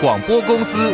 广播公司。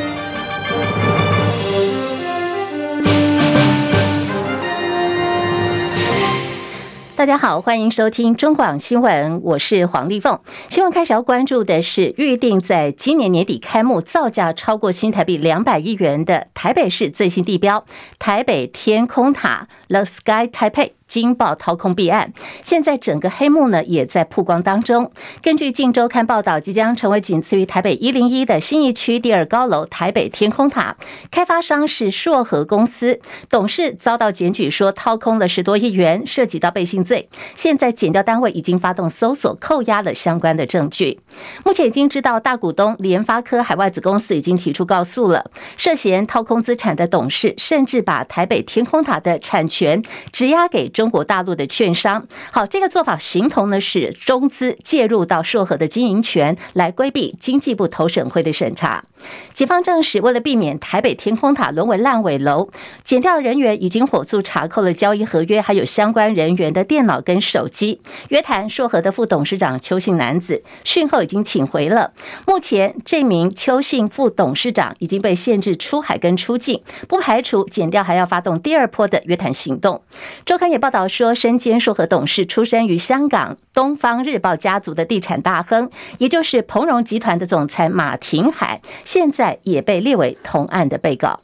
大家好，欢迎收听中广新闻，我是黄丽凤。新闻开始要关注的是，预定在今年年底开幕、造价超过新台币两百亿元的台北市最新地标——台北天空塔 （The Sky Taipei）。惊爆掏空弊案，现在整个黑幕呢也在曝光当中。根据《镜周刊》报道，即将成为仅次于台北一零一的新一区第二高楼台北天空塔，开发商是硕和公司，董事遭到检举说掏空了十多亿元，涉及到背信罪。现在检调单位已经发动搜索，扣押了相关的证据。目前已经知道大股东联发科海外子公司已经提出告诉了，涉嫌掏空资产的董事，甚至把台北天空塔的产权权质押给。中国大陆的券商，好，这个做法形同呢是中资介入到硕和的经营权，来规避经济部投审会的审查。警方证实，为了避免台北天空塔沦为烂尾楼，检调人员已经火速查扣了交易合约，还有相关人员的电脑跟手机。约谈硕和的副董事长邱姓男子，讯后已经请回了。目前这名邱姓副董事长已经被限制出海跟出境，不排除检调还要发动第二波的约谈行行动。周刊也报。道说，身兼硕和董事、出身于香港东方日报家族的地产大亨，也就是鹏荣集团的总裁马廷海，现在也被列为同案的被告。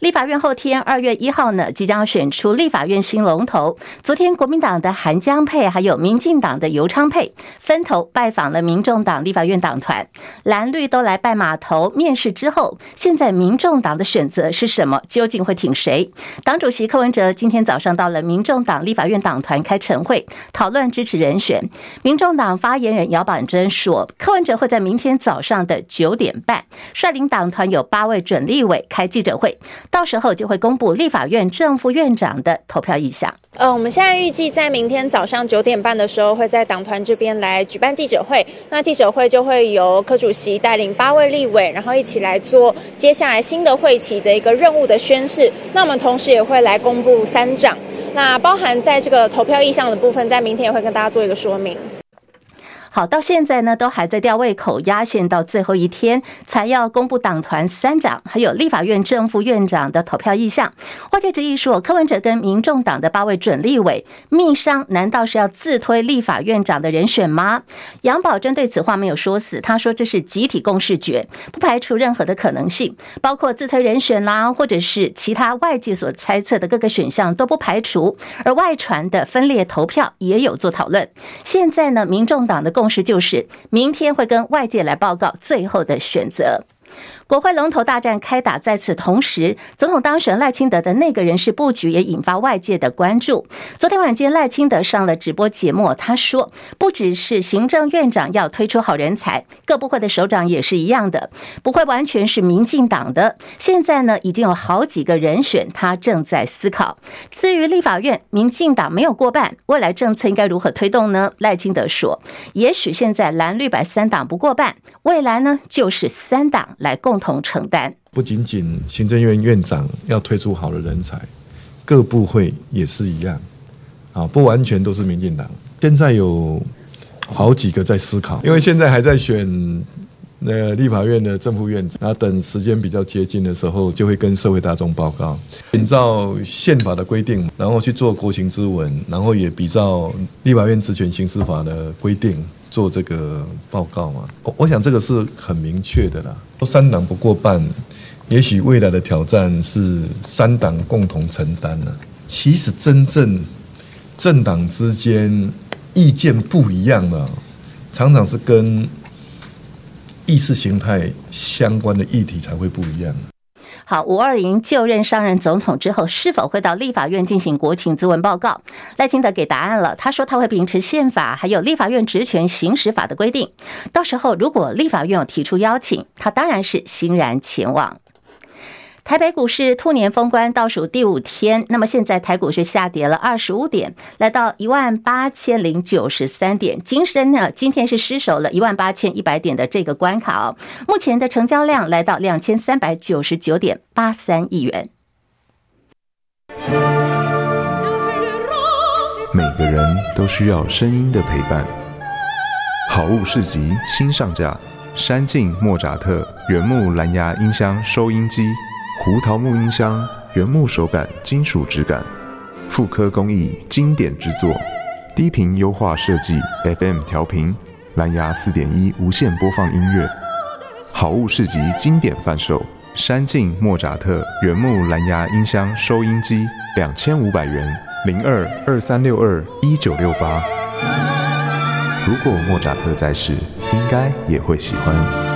立法院后天二月一号呢，即将选出立法院新龙头。昨天，国民党的韩江佩还有民进党的游昌佩分头拜访了民众党立法院党团，蓝绿都来拜码头面试之后，现在民众党的选择是什么？究竟会挺谁？党主席柯文哲今天早上到了民众党立法院党团开晨会，讨论支持人选。民众党发言人姚板珍说，柯文哲会在明天早上的九点半率领党团有八位准立委开记者会。到时候就会公布立法院正副院长的投票意向。呃，我们现在预计在明天早上九点半的时候，会在党团这边来举办记者会。那记者会就会由柯主席带领八位立委，然后一起来做接下来新的会期的一个任务的宣誓。那我们同时也会来公布三长，那包含在这个投票意向的部分，在明天也会跟大家做一个说明。好，到现在呢，都还在吊胃口，压线到最后一天才要公布党团三长，还有立法院正副院长的投票意向。外界质疑说，柯文哲跟民众党的八位准立委密商，难道是要自推立法院长的人选吗？杨宝珍对此话没有说死，他说这是集体共识决，不排除任何的可能性，包括自推人选啦，或者是其他外界所猜测的各个选项都不排除。而外传的分裂投票也有做讨论。现在呢，民众党的。共识就是，明天会跟外界来报告最后的选择。国会龙头大战开打，在此同时，总统当选赖清德的内阁人事布局也引发外界的关注。昨天晚间，赖清德上了直播节目，他说，不只是行政院长要推出好人才，各部会的首长也是一样的，不会完全是民进党的。现在呢，已经有好几个人选，他正在思考。至于立法院，民进党没有过半，未来政策应该如何推动呢？赖清德说，也许现在蓝绿白三党不过半，未来呢，就是三党来共。同承担，不仅仅行政院院长要推出好的人才，各部会也是一样，啊，不完全都是民进党。现在有好几个在思考，因为现在还在选那立法院的正副院长，然后等时间比较接近的时候，就会跟社会大众报告，按照宪法的规定，然后去做国情咨文，然后也比照立法院职权行使法的规定。做这个报告嘛，我我想这个是很明确的啦。三党不过半，也许未来的挑战是三党共同承担了。其实真正政党之间意见不一样的，常常是跟意识形态相关的议题才会不一样。好，五二零就任上任总统之后，是否会到立法院进行国情咨文报告？赖清德给答案了，他说他会秉持宪法还有立法院职权行使法的规定，到时候如果立法院有提出邀请，他当然是欣然前往。台北股市兔年封关倒数第五天，那么现在台股是下跌了二十五点，来到一万八千零九十三点。金身呢，今天是失守了一万八千一百点的这个关卡哦。目前的成交量来到两千三百九十九点八三亿元。每个人都需要声音的陪伴。好物市集新上架。山境莫扎特原木蓝牙音箱收音机，胡桃木音箱原木手感金属质感，复刻工艺经典制作，低频优化设计 FM 调频，蓝牙四点一无线播放音乐，好物市集经典贩售，山境莫扎特原木蓝牙音箱收音机两千五百元，零二二三六二一九六八。如果莫扎特在世，应该也会喜欢。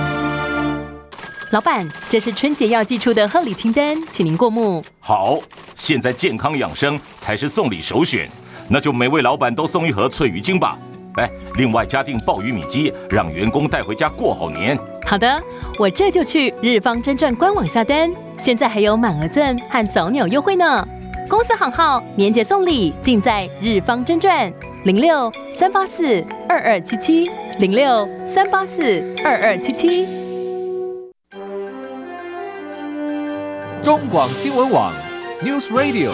老板，这是春节要寄出的贺礼清单，请您过目。好，现在健康养生才是送礼首选，那就每位老板都送一盒翠鱼精吧。哎，另外加订鲍鱼米鸡，让员工带回家过好年。好的，我这就去日方真传官网下单，现在还有满额赠和早鸟优惠呢。公司行号，年节送礼尽在日方真传。零六三八四二二七七，零六三八四二二七七。中广新闻网，News Radio。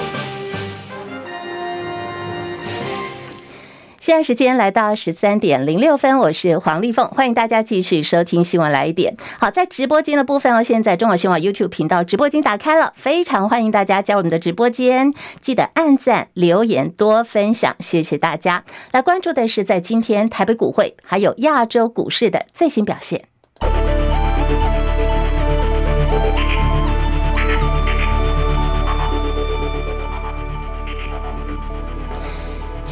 现在时间来到十三点零六分，我是黄丽凤，欢迎大家继续收听新闻来一点。好，在直播间的部分哦，现在中广新闻网 YouTube 频道直播已经打开了，非常欢迎大家加入我们的直播间，记得按赞、留言、多分享，谢谢大家。来关注的是在今天台北股会还有亚洲股市的最新表现。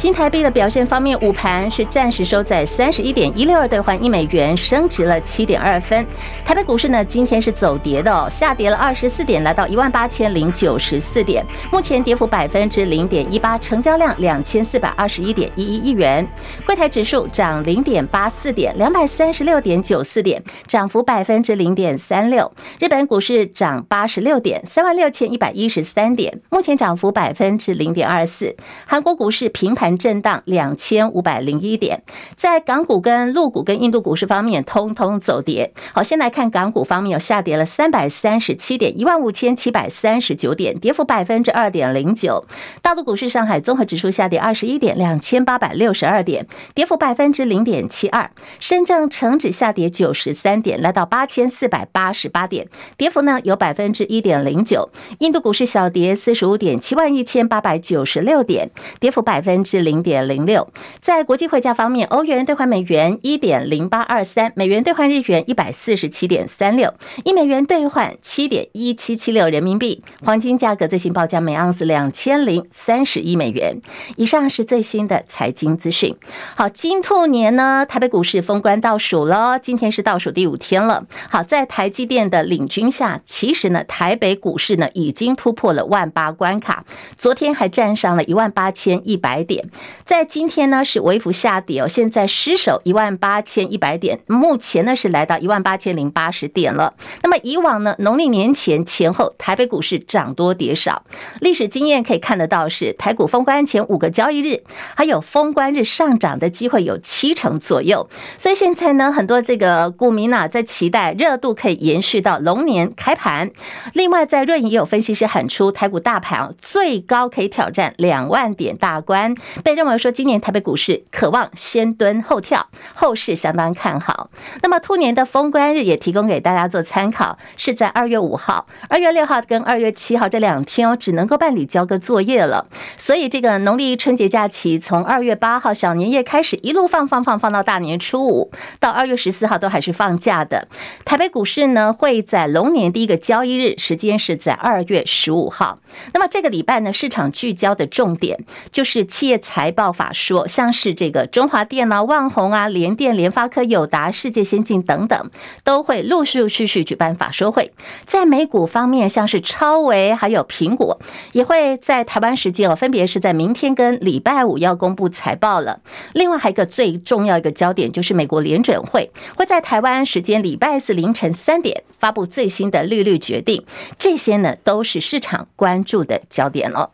新台币的表现方面，午盘是暂时收在三十一点一六二兑换一美元，升值了七点二分。台北股市呢，今天是走跌的哦，下跌了二十四点，来到一万八千零九十四点，目前跌幅百分之零点一八，成交量两千四百二十一点一一亿元。柜台指数涨零点八四点，两百三十六点九四点，涨幅百分之零点三六。日本股市涨八十六点，三万六千一百一十三点，目前涨幅百分之零点二四。韩国股市平盘。震荡两千五百零一点，在港股跟陆股跟印度股市方面，通通走跌。好，先来看港股方面，有下跌了三百三十七点，一万五千七百三十九点，跌幅百分之二点零九。大陆股市，上海综合指数下跌二十一点，两千八百六十二点，跌幅百分之零点七二。深证成指下跌九十三点，来到八千四百八十八点，跌幅呢有百分之一点零九。印度股市小跌四十五点，七万一千八百九十六点，跌幅百分之。零点零六，在国际汇价方面，欧元兑换美元一点零八二三，美元兑换日元一百四十七点三六，一美元兑换七点一七七六人民币。黄金价格最新报价每盎司两千零三十一美元。以上是最新的财经资讯。好，金兔年呢，台北股市封关倒数了，今天是倒数第五天了。好，在台积电的领军下，其实呢，台北股市呢已经突破了万八关卡，昨天还站上了一万八千一百点。在今天呢是微幅下跌哦，现在失守一万八千一百点，目前呢是来到一万八千零八十点了。那么以往呢，农历年前前后台北股市涨多跌少，历史经验可以看得到是台股封关前五个交易日，还有封关日上涨的机会有七成左右。所以现在呢，很多这个股民啊在期待热度可以延续到龙年开盘。另外，在瑞银也有分析师喊出台股大盘啊最高可以挑战两万点大关。被认为说，今年台北股市渴望先蹲后跳，后市相当看好。那么兔年的封关日也提供给大家做参考，是在二月五号、二月六号跟二月七号这两天哦，只能够办理交割作业了。所以这个农历春节假期从二月八号小年夜开始，一路放放放放到大年初五，到二月十四号都还是放假的。台北股市呢会在龙年第一个交易日，时间是在二月十五号。那么这个礼拜呢，市场聚焦的重点就是企业。财报法说，像是这个中华电脑、旺宏啊、联电、联发科、友达、世界先进等等，都会陆陆续续举办法说会。在美股方面，像是超微还有苹果，也会在台湾时间哦，分别是在明天跟礼拜五要公布财报了。另外还有一个最重要一个焦点，就是美国联准会会在台湾时间礼拜四凌晨三点发布最新的利率决定。这些呢，都是市场关注的焦点了。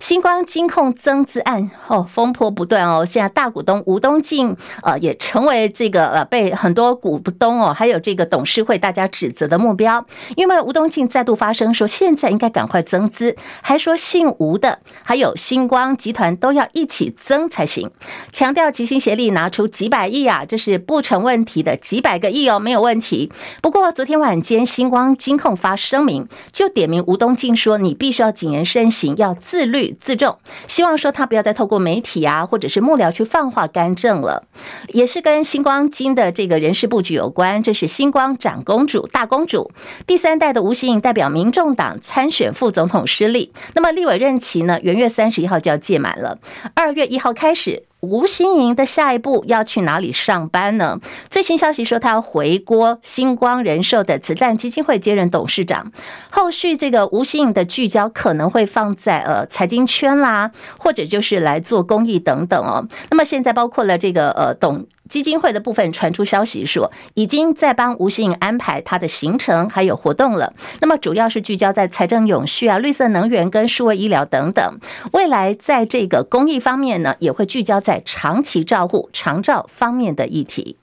星光金控增资案哦，风波不断哦。现在大股东吴东进呃也成为这个呃被很多股东哦，还有这个董事会大家指责的目标。因为吴东进再度发声说，现在应该赶快增资，还说姓吴的还有星光集团都要一起增才行，强调齐心协力拿出几百亿啊，这是不成问题的，几百个亿哦，没有问题。不过昨天晚间星光金控发声明，就点名吴东进说，你必须要谨言慎行，要自律自重，希望说他不要再透过媒体啊，或者是幕僚去放话干政了。也是跟星光金的这个人事布局有关，这是星光长公主大公主第三代的吴欣颖代表民众党参选副总统失利，那么立委任期呢，元月三十一号就要届满了，二月一号开始。吴欣盈的下一步要去哪里上班呢？最新消息说，他要回国星光人寿的慈善基金会接任董事长。后续这个吴欣盈的聚焦可能会放在呃财经圈啦，或者就是来做公益等等哦。那么现在包括了这个呃董。基金会的部分传出消息说，已经在帮吴姓安排他的行程还有活动了。那么主要是聚焦在财政永续啊、绿色能源跟数位医疗等等。未来在这个公益方面呢，也会聚焦在长期照护、长照方面的议题。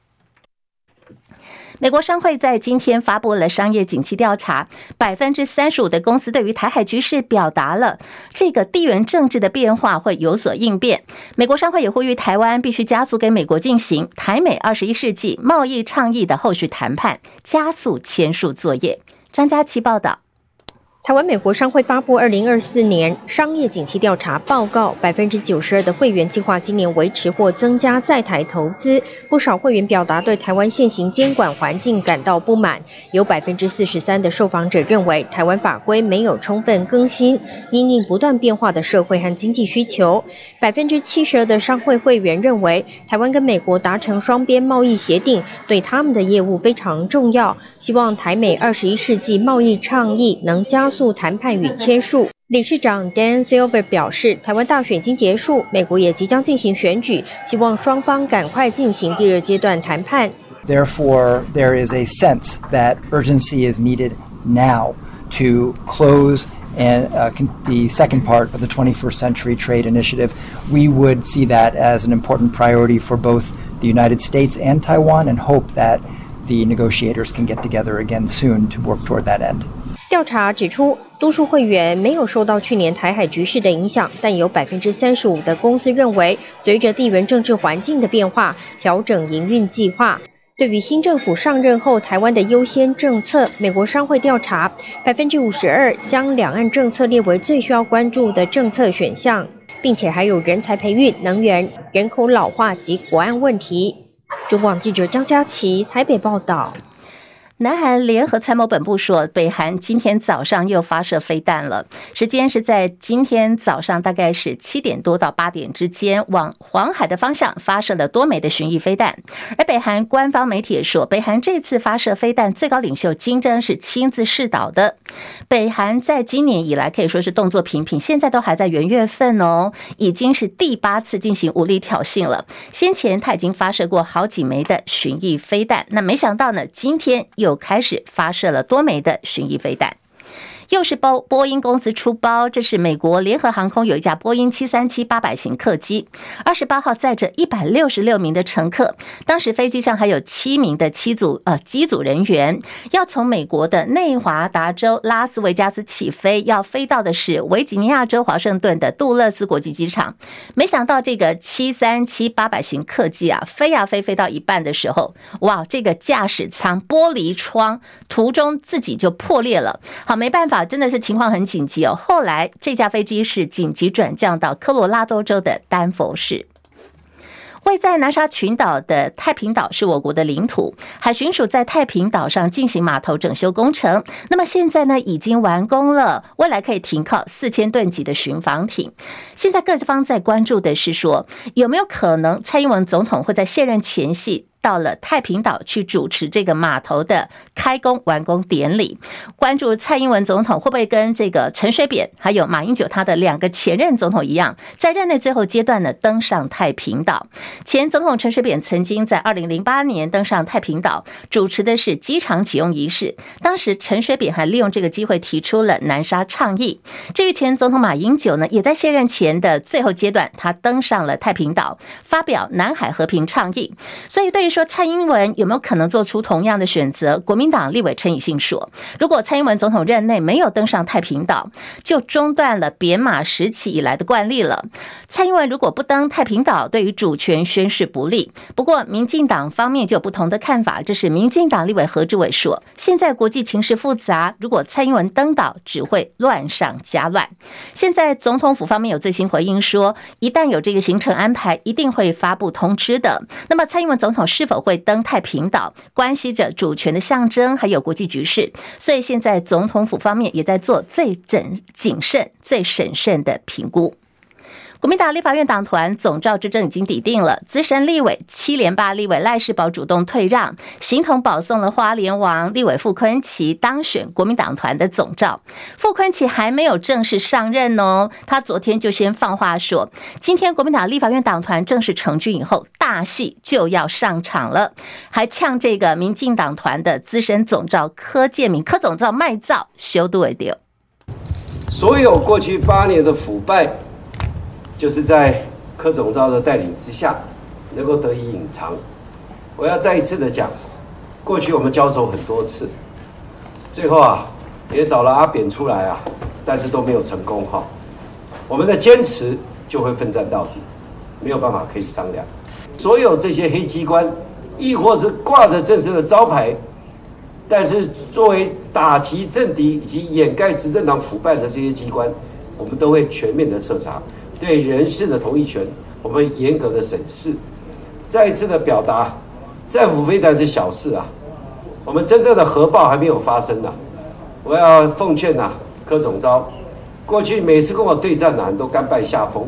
美国商会在今天发布了商业景气调查，百分之三十五的公司对于台海局势表达了这个地缘政治的变化会有所应变。美国商会也呼吁台湾必须加速给美国进行台美二十一世纪贸易倡议的后续谈判，加速签署作业。张佳琪报道。台湾美国商会发布二零二四年商业景气调查报告，百分之九十二的会员计划今年维持或增加在台投资。不少会员表达对台湾现行监管环境感到不满，有百分之四十三的受访者认为台湾法规没有充分更新，因应不断变化的社会和经济需求。百分之七十二的商会会员认为台湾跟美国达成双边贸易协定对他们的业务非常重要，希望台美二十一世纪贸易倡议能加速。速谈判与签署。理事长 Dan Silver 表示，台湾大选已经结束，美国也即将进行选举，希望双方赶快进行第二阶段谈判。Therefore, there is a sense that urgency is needed now to close and uh, the second part of the 21st Century Trade Initiative. We would see that as an important priority for both the United States and Taiwan, and hope that the negotiators can get together again soon to work toward that end. 调查指出，多数会员没有受到去年台海局势的影响，但有百分之三十五的公司认为，随着地缘政治环境的变化，调整营运计划。对于新政府上任后台湾的优先政策，美国商会调查，百分之五十二将两岸政策列为最需要关注的政策选项，并且还有人才培育、能源、人口老化及国安问题。中广记者张佳琪台北报道。南韩联合参谋本部说，北韩今天早上又发射飞弹了，时间是在今天早上大概是七点多到八点之间，往黄海的方向发射了多枚的巡弋飞弹。而北韩官方媒体也说，北韩这次发射飞弹，最高领袖金正是亲自试导的。北韩在今年以来可以说是动作频频，现在都还在元月份哦，已经是第八次进行武力挑衅了。先前他已经发射过好几枚的巡弋飞弹，那没想到呢，今天又。又开始发射了多枚的巡弋飞弹。又是波波音公司出包，这是美国联合航空有一架波音七三七八百型客机，二十八号载着一百六十六名的乘客，当时飞机上还有七名的机组呃机组人员，要从美国的内华达州拉斯维加斯起飞，要飞到的是维吉尼亚州华盛顿的杜勒斯国际机场。没想到这个七三七八百型客机啊，飞呀飞，飞到一半的时候，哇，这个驾驶舱玻璃窗途中自己就破裂了。好，没办法。啊，真的是情况很紧急哦。后来这架飞机是紧急转降到科罗拉多州的丹佛市。位在南沙群岛的太平岛是我国的领土，海巡署在太平岛上进行码头整修工程。那么现在呢，已经完工了，未来可以停靠四千吨级的巡防艇。现在各方在关注的是说，有没有可能蔡英文总统会在卸任前夕到了太平岛去主持这个码头的开工完工典礼。关注蔡英文总统会不会跟这个陈水扁还有马英九他的两个前任总统一样，在任内最后阶段呢登上太平岛。前总统陈水扁曾经在二零零八年登上太平岛，主持的是机场启用仪式。当时陈水扁还利用这个机会提出了南沙倡议。至于前总统马英九呢，也在卸任前的最后阶段，他登上了太平岛，发表南海和平倡议。所以对于说蔡英文有没有可能做出同样的选择？国民党立委陈以信说，如果蔡英文总统任内没有登上太平岛，就中断了扁马时期以来的惯例了。蔡英文如果不登太平岛，对于主权宣示不利。不过，民进党方面就有不同的看法。这是民进党立委何志伟说，现在国际情势复杂，如果蔡英文登岛，只会乱上加乱。现在总统府方面有最新回应说，一旦有这个行程安排，一定会发布通知的。那么，蔡英文总统是否会登太平岛，关系着主权的象征，还有国际局势。所以，现在总统府方面也在做最谨谨慎、最审慎的评估。国民党立法院党团总召之争已经底定了，资深立委七连霸立委赖士葆主动退让，形同保送了花莲王立委傅昆奇当选国民党团的总召。傅昆奇还没有正式上任哦，他昨天就先放话说，今天国民党立法院党团正式成军以后，大戏就要上场了，还呛这个民进党团的资深总召柯建铭，柯总召卖造修都未丢，所有过去八年的腐败。就是在柯总召的带领之下，能够得以隐藏。我要再一次的讲，过去我们交手很多次，最后啊，也找了阿扁出来啊，但是都没有成功哈。我们的坚持就会奋战到底，没有办法可以商量。所有这些黑机关，亦或是挂着政治的招牌，但是作为打击政敌以及掩盖执政党腐败的这些机关，我们都会全面的彻查。对人事的同意权，我们严格的审视，再一次的表达，政府非但是小事啊，我们真正的核爆还没有发生呢、我要奉劝呐、柯总召，过去每次跟我对战呢，都甘拜下风，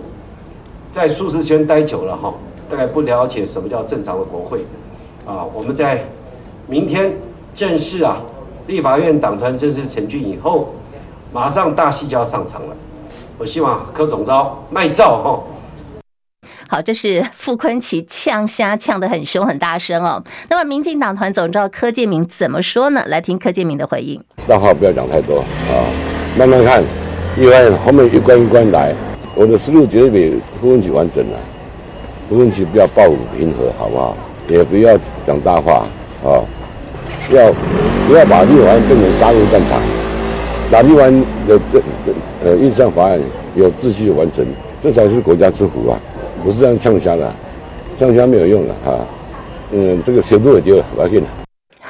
在舒适圈待久了哈，大概不了解什么叫正常的国会啊。我们在明天正式啊，立法院党团正式成军以后，马上大戏就要上场了。我希望柯总召卖照哈。好，这是傅昆萁呛虾呛得很凶很大声哦。那么，民进党团总召柯建明怎么说呢？来听柯建明的回应。大话不要讲太多啊，慢慢看，因为后面一关一关来，我的思路绝对比傅昆萁完整了。傅昆萁不要抱负平和，好不好？也不要讲大话啊，要不要把立法院变成杀戮战场？把立法院的这。呃，预算法案有秩序完成，这才是国家之福啊！不是这样呛虾的，呛虾没有用了啊。嗯，这个修都会丢了，不要紧。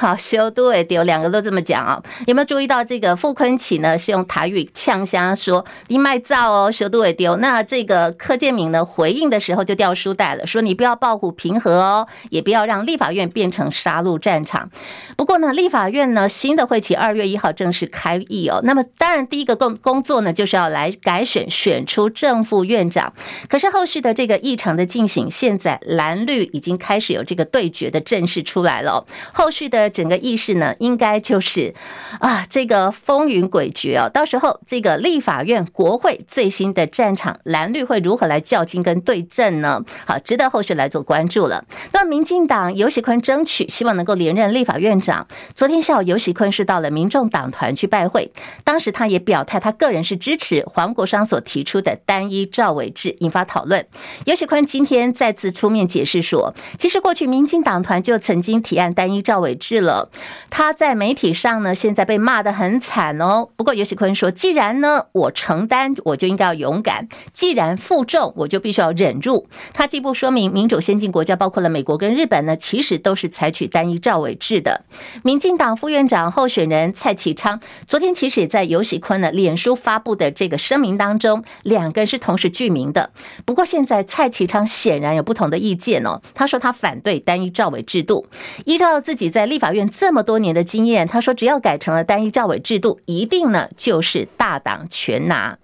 好，修都会丢，两个都这么讲啊、哦。有没有注意到这个傅崐萁呢？是用台语呛声说“你卖造哦，修都会丢”。那这个柯建铭呢，回应的时候就掉书袋了，说你不要抱负平和哦，也不要让立法院变成杀戮战场。不过呢，立法院呢，新的会期二月一号正式开议哦。那么当然，第一个工工作呢，就是要来改选，选出正副院长。可是后续的这个议程的进行，现在蓝绿已经开始有这个对决的阵势出来了、哦。后续的。整个议事呢，应该就是啊，这个风云诡谲哦。到时候这个立法院、国会最新的战场，蓝绿会如何来较劲跟对阵呢？好，值得后续来做关注了。那么，民进党游喜坤争取希望能够连任立法院长。昨天下午，游喜坤是到了民众党团去拜会，当时他也表态，他个人是支持黄国昌所提出的单一赵伟制，引发讨论。游喜坤今天再次出面解释说，其实过去民进党团就曾经提案单一赵伟制。了，他在媒体上呢，现在被骂得很惨哦。不过游锡堃说，既然呢我承担，我就应该要勇敢；既然负重，我就必须要忍辱。他进一步说明，民主先进国家包括了美国跟日本呢，其实都是采取单一召委制的。民进党副院长候选人蔡其昌，昨天其实也在游锡堃呢脸书发布的这个声明当中，两个人是同时具名的。不过现在蔡其昌显然有不同的意见哦。他说他反对单一召委制度，依照自己在立法。法院这么多年的经验，他说只要改成了单一照委制度，一定呢就是大党全拿。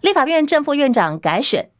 立法院正副院长改选。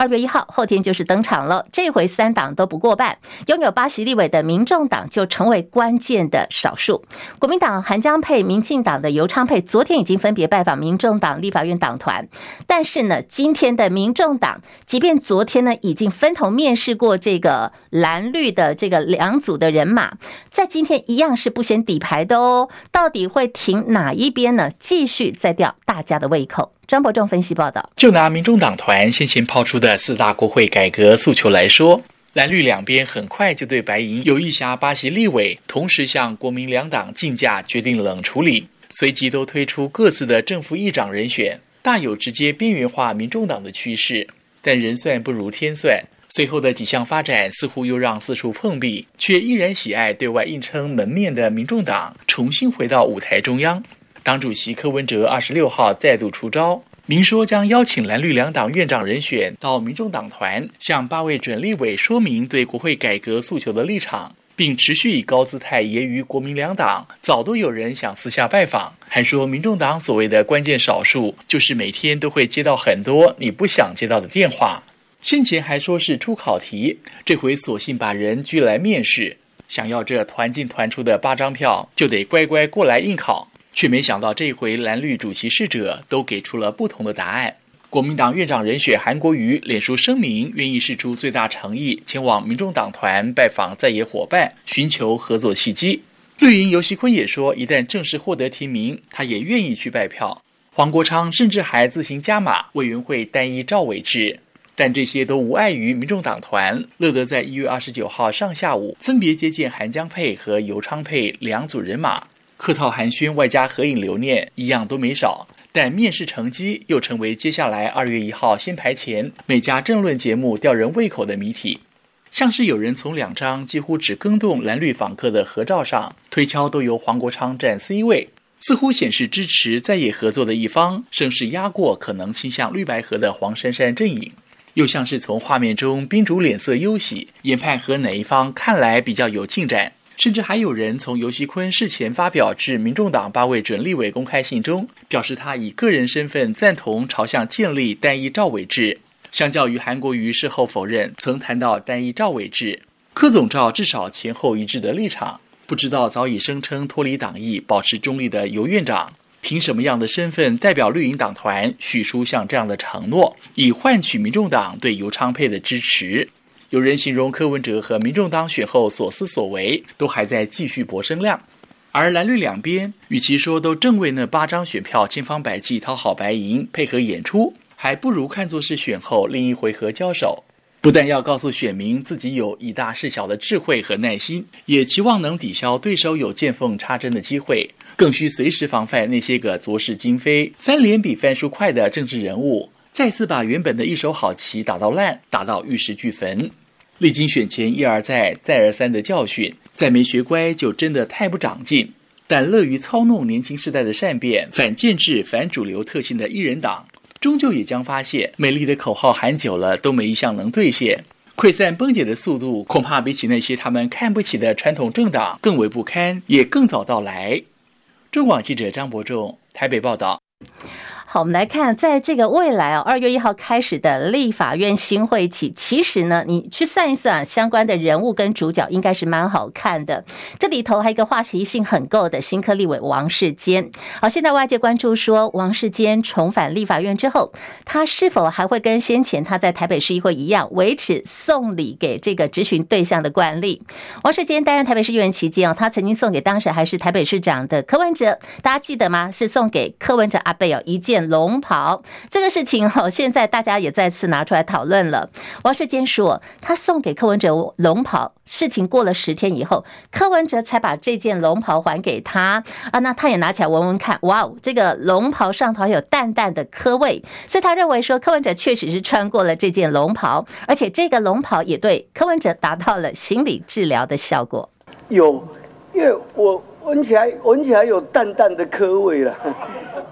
二月一号后天就是登场了。这回三党都不过半，拥有八席立委的民众党就成为关键的少数。国民党韩江配、民进党的游昌配昨天已经分别拜访民众党立法院党团，但是呢，今天的民众党即便昨天呢已经分头面试过这个蓝绿的这个两组的人马，在今天一样是不显底牌的哦。到底会挺哪一边呢？继续再吊大家的胃口。张伯仲分析报道，就拿民众党团先前抛出的四大国会改革诉求来说，蓝绿两边很快就对白银有意挟八席立委，同时向国民两党竞价决定冷处理，随即都推出各自的正副议长人选，大有直接边缘化民众党的趋势。但人算不如天算，随后的几项发展似乎又让四处碰壁，却依然喜爱对外硬撑门面的民众党重新回到舞台中央。党主席柯文哲二十六号再度出招，明说将邀请蓝绿两党院长人选到民众党团，向八位准立委说明对国会改革诉求的立场，并持续以高姿态揶揄国民两党早都有人想私下拜访，还说民众党所谓的关键少数，就是每天都会接到很多你不想接到的电话。先前还说是出考题，这回索性把人拘来面试，想要这团进团出的八张票，就得乖乖过来应考。却没想到，这回蓝绿主席侍者都给出了不同的答案。国民党院长人选韩国瑜脸书声明，愿意释出最大诚意，前往民众党团拜访在野伙伴，寻求合作契机。绿营游锡堃也说，一旦正式获得提名，他也愿意去拜票。黄国昌甚至还自行加码委员会单一召委制，但这些都无碍于民众党团乐得在一月二十九号上下午分别接见韩江佩和游昌佩两组人马。客套寒暄，外加合影留念，一样都没少。但面试成绩又成为接下来二月一号先排前每家政论节目吊人胃口的谜题。像是有人从两张几乎只更动蓝绿访客的合照上推敲，都由黄国昌占 C 位，似乎显示支持在野合作的一方，声势压过可能倾向绿白合的黄珊珊阵营。又像是从画面中宾主脸色忧喜，研判和哪一方看来比较有进展。甚至还有人从游锡坤事前发表致民众党八位准立委公开信中，表示他以个人身份赞同朝向建立单一召委制。相较于韩国瑜事后否认曾谈到单一召委制，柯总召至少前后一致的立场。不知道早已声称脱离党意、保持中立的尤院长，凭什么样的身份代表绿营党团许出像这样的承诺，以换取民众党对尤昌配的支持？有人形容柯文哲和民众党选后所思所为，都还在继续博声量，而蓝绿两边与其说都正为那八张选票千方百计讨好白银配合演出，还不如看作是选后另一回合交手。不但要告诉选民自己有以大事小的智慧和耐心，也期望能抵消对手有见缝插针的机会，更需随时防范那些个昨是今非、翻脸比翻书快的政治人物。再次把原本的一手好棋打到烂，打到玉石俱焚。历经选前一而再、再而三的教训，再没学乖就真的太不长进。但乐于操弄年轻世代的善变、反建制、反主流特性的一人党，终究也将发现，美丽的口号喊久了都没一项能兑现，溃散崩解的速度恐怕比起那些他们看不起的传统政党更为不堪，也更早到来。中广记者张伯仲台北报道。好，我们来看，在这个未来啊，二月一号开始的立法院新会期，其实呢，你去算一算，相关的人物跟主角应该是蛮好看的。这里头还有一个话题性很够的新科立委王世坚。好，现在外界关注说，王世坚重返立法院之后，他是否还会跟先前他在台北市议会一样，维持送礼给这个质询对象的惯例？王世坚担任台北市议员期间啊，他曾经送给当时还是台北市长的柯文哲，大家记得吗？是送给柯文哲阿贝哦一件。龙袍这个事情哈，现在大家也再次拿出来讨论了。王世坚说，他送给柯文哲龙袍，事情过了十天以后，柯文哲才把这件龙袍还给他啊。那他也拿起来闻闻看，哇哦，这个龙袍上头有淡淡的柯味，所以他认为说柯文哲确实是穿过了这件龙袍，而且这个龙袍也对柯文哲达到了心理治疗的效果。有，因为我闻起来闻起来有淡淡的柯味了，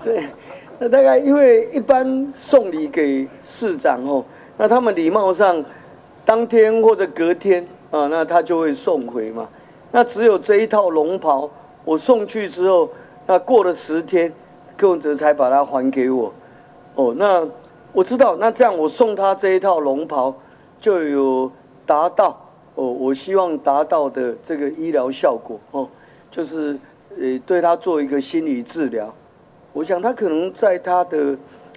对。那大概因为一般送礼给市长哦，那他们礼貌上当天或者隔天啊，那他就会送回嘛。那只有这一套龙袍，我送去之后，那过了十天，柯文哲才把它还给我。哦，那我知道，那这样我送他这一套龙袍，就有达到哦，我希望达到的这个医疗效果哦，就是呃对他做一个心理治疗。我想他可能在他的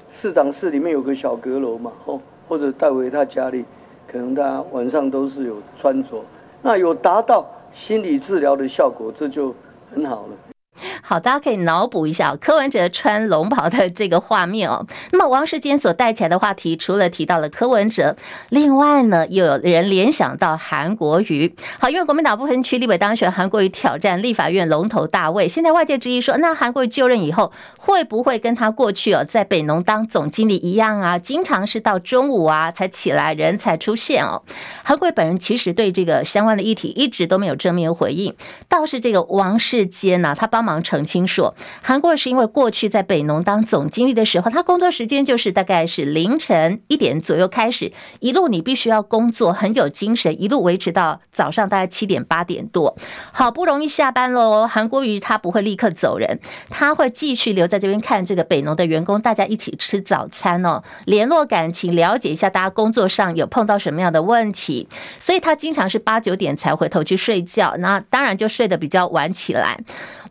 市长室里面有个小阁楼嘛，哦，或者带回他家里，可能他晚上都是有穿着，那有达到心理治疗的效果，这就很好了。好，大家可以脑补一下柯文哲穿龙袍的这个画面哦。那么王世坚所带起来的话题，除了提到了柯文哲，另外呢，又有人联想到韩国瑜。好，因为国民党不分区立委当选，韩国瑜挑战立法院龙头大位。现在外界质疑说，那韩国瑜就任以后，会不会跟他过去哦在北农当总经理一样啊？经常是到中午啊才起来，人才出现哦。韩国本人其实对这个相关的议题一直都没有正面回应，倒是这个王世坚呢、他帮忙。澄清说，韩国是因为过去在北农当总经理的时候，他工作时间就是大概是凌晨一点左右开始，一路你必须要工作，很有精神，一路维持到早上大概七点八点多，好不容易下班喽。韩国瑜他不会立刻走人，他会继续留在这边看这个北农的员工，大家一起吃早餐哦，联络感情，了解一下大家工作上有碰到什么样的问题，所以他经常是八九点才回头去睡觉，那当然就睡得比较晚起来。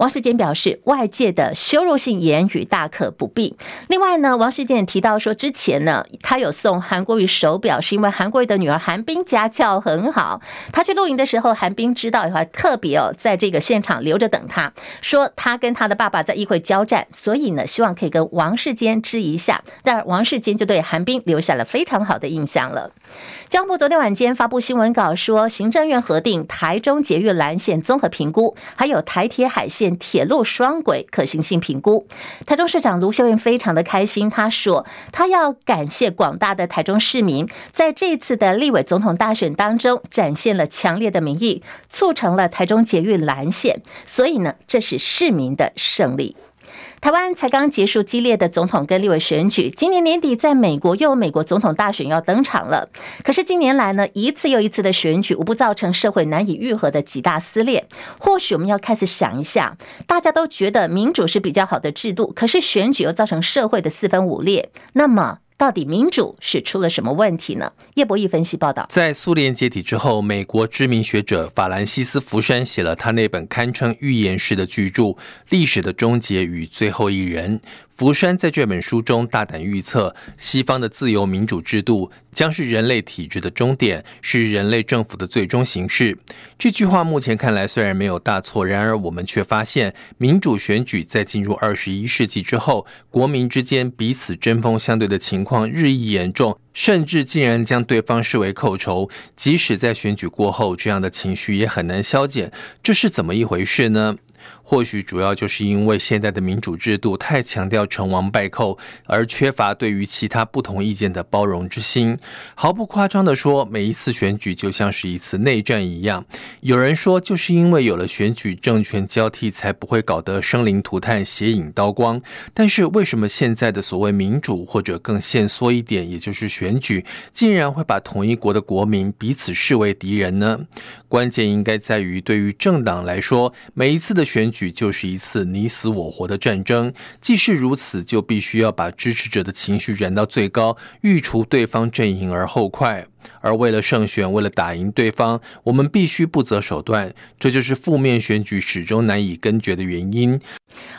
王世坚表示，外界的羞辱性言语大可不必。另外呢，王世坚也提到说，之前呢，他有送韩国瑜手表，是因为韩国瑜的女儿韩冰家教很好。他去露营的时候，韩冰知道以后，特别哦，在这个现场留着等他，说他跟他的爸爸在议会交战，所以呢，希望可以跟王世坚吃一下。但王世坚就对韩冰留下了非常好的印象了。交通部昨天晚间发布新闻稿说，行政院核定台中捷运蓝线综合评估，还有台铁海线铁路双轨可行性评估。台中市长卢秀燕非常的开心，他说他要感谢广大的台中市民，在这次的立委总统大选当中展现了强烈的民意，促成了台中捷运蓝线，所以呢，这是市民的胜利。台湾才刚结束激烈的总统跟立委选举，今年年底在美国又有美国总统大选要登场了。可是近年来呢，一次又一次的选举，无不造成社会难以愈合的极大撕裂。或许我们要开始想一下，大家都觉得民主是比较好的制度，可是选举又造成社会的四分五裂，那么，到底民主是出了什么问题呢？叶博弈分析报道，在苏联解体之后，美国知名学者法兰西斯·福山写了他那本堪称预言式的巨著《历史的终结与最后一人》。福山在这本书中大胆预测，西方的自由民主制度将是人类体制的终点，是人类政府的最终形式。这句话目前看来虽然没有大错，然而我们却发现，民主选举在进入二十一世纪之后，国民之间彼此针锋相对的情况日益严重，甚至竟然将对方视为寇仇。即使在选举过后，这样的情绪也很难消减。这是怎么一回事呢？或许主要就是因为现在的民主制度太强调成王败寇，而缺乏对于其他不同意见的包容之心。毫不夸张地说，每一次选举就像是一次内战一样。有人说，就是因为有了选举，政权交替才不会搞得生灵涂炭、血影刀光。但是为什么现在的所谓民主，或者更限缩一点，也就是选举，竟然会把同一国的国民彼此视为敌人呢？关键应该在于，对于政党来说，每一次的选举就是一次你死我活的战争。既是如此，就必须要把支持者的情绪燃到最高，欲除对方阵营而后快。而为了胜选，为了打赢对方，我们必须不择手段。这就是负面选举始终难以根绝的原因。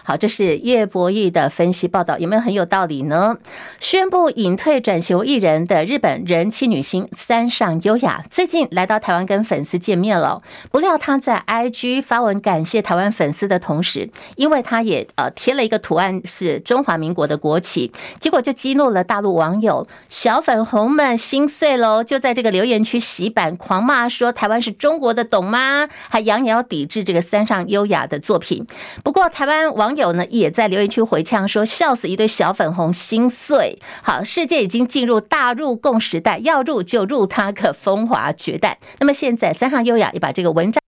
好，这是叶博弈的分析报道，有没有很有道理呢？宣布隐退转型艺人的日本人气女星三上优雅，最近来到台湾跟粉丝见面了。不料她在 IG 发文感谢台湾粉丝的同时，因为她也呃贴了一个图案是中华民国的国旗，结果就激怒了大陆网友，小粉红们心碎喽，就在这个留言区洗版狂骂说台湾是中国的，懂吗？还扬言要抵制这个三上优雅的作品。不过台湾。网友呢也在留言区回呛说：“笑死一堆小粉红，心碎。”好，世界已经进入大入共时代，要入就入他可风华绝代。那么现在，三上优雅也把这个文章。